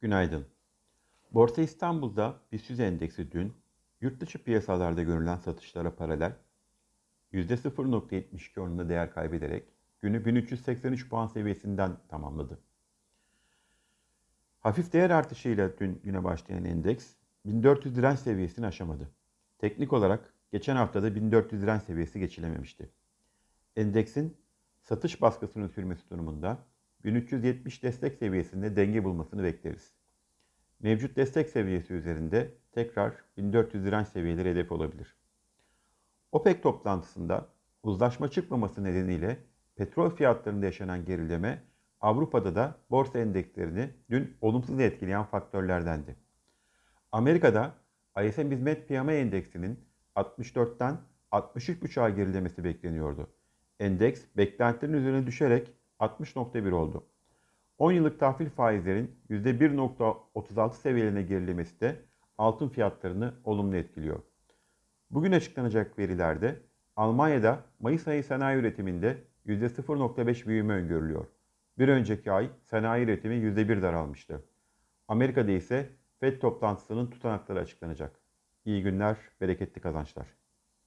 Günaydın. Borsa İstanbul'da BIST endeksi dün yurt dışı piyasalarda görülen satışlara paralel %0.72 oranında değer kaybederek günü 1383 puan seviyesinden tamamladı. Hafif değer artışıyla dün güne başlayan endeks 1400 direnç seviyesini aşamadı. Teknik olarak geçen haftada 1400 direnç seviyesi geçilememişti. Endeksin satış baskısının sürmesi durumunda 1370 destek seviyesinde denge bulmasını bekleriz. Mevcut destek seviyesi üzerinde tekrar 1400 direnç seviyeleri hedef olabilir. OPEC toplantısında uzlaşma çıkmaması nedeniyle petrol fiyatlarında yaşanan gerileme Avrupa'da da borsa endekslerini dün olumsuz etkileyen faktörlerdendi. Amerika'da ISM Hizmet PMI endeksinin 64'ten 63.5'a gerilemesi bekleniyordu. Endeks beklentilerin üzerine düşerek 60.1 oldu. 10 yıllık tahvil faizlerin %1.36 seviyelerine gerilemesi de altın fiyatlarını olumlu etkiliyor. Bugün açıklanacak verilerde Almanya'da Mayıs ayı sanayi üretiminde %0.5 büyüme öngörülüyor. Bir önceki ay sanayi üretimi %1 daralmıştı. Amerika'da ise FED toplantısının tutanakları açıklanacak. İyi günler, bereketli kazançlar.